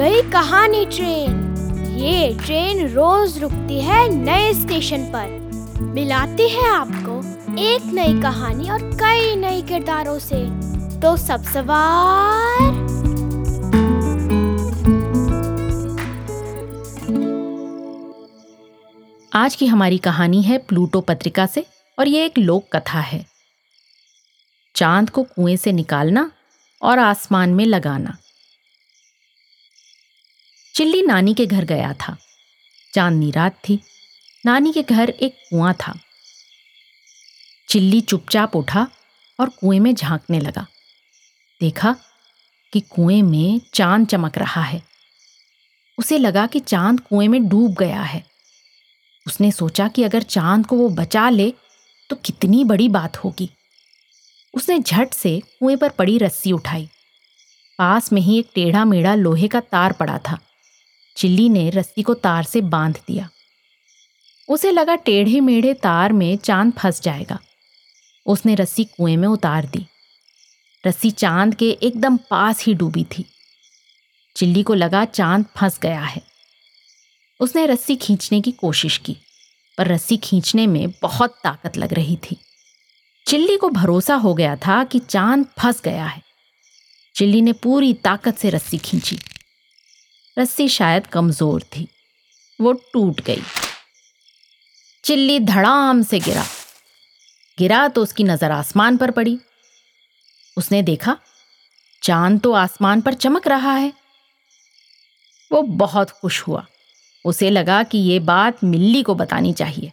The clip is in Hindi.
कहानी ट्रेन। ये ट्रेन रोज रुकती है नए स्टेशन पर। मिलाती है आपको एक नई कहानी और कई नए किरदारों से। तो सब सवार। आज की हमारी कहानी है प्लूटो पत्रिका से और ये एक लोक कथा है। चाँद को कुएँ से निकालना और आसमान में लगाना। चिल्ली नानी के घर गया था। चांदनी रात थी। नानी के घर एक कुआँ था। चिल्ली चुपचाप उठा और कुएँ में झांकने लगा। देखा कि कुएँ में चाँद चमक रहा है। उसे लगा कि चाँद कुएँ में डूब गया है। उसने सोचा कि अगर चाँद को वो बचा ले तो कितनी बड़ी बात होगी। उसने झट से कुएँ पर पड़ी रस्सी उठाई। पास में ही एक टेढ़ा मेढ़ा लोहे का तार पड़ा था। चिल्ली ने रस्सी को तार से बाँध दिया। उसे लगा टेढ़े मेढ़े तार में चाँद फंस जाएगा। उसने रस्सी कुएँ में उतार दी। रस्सी चाँद के एकदम पास ही डूबी थी। चिल्ली को लगा चाँद फंस गया है। उसने रस्सी खींचने की कोशिश की, पर रस्सी खींचने में बहुत ताकत लग रही थी। चिल्ली को भरोसा हो गया था कि चाँद फंस गया है। चिल्ली ने पूरी ताकत से रस्सी खींची। रस्सी शायद कमज़ोर थी। वो टूट गई। चिल्ली धड़ाम से गिरा। गिरा तो उसकी नज़र आसमान पर पड़ी। उसने देखा, चाँद तो आसमान पर चमक रहा है। वो बहुत खुश हुआ। उसे लगा कि ये बात मिल्ली को बतानी चाहिए।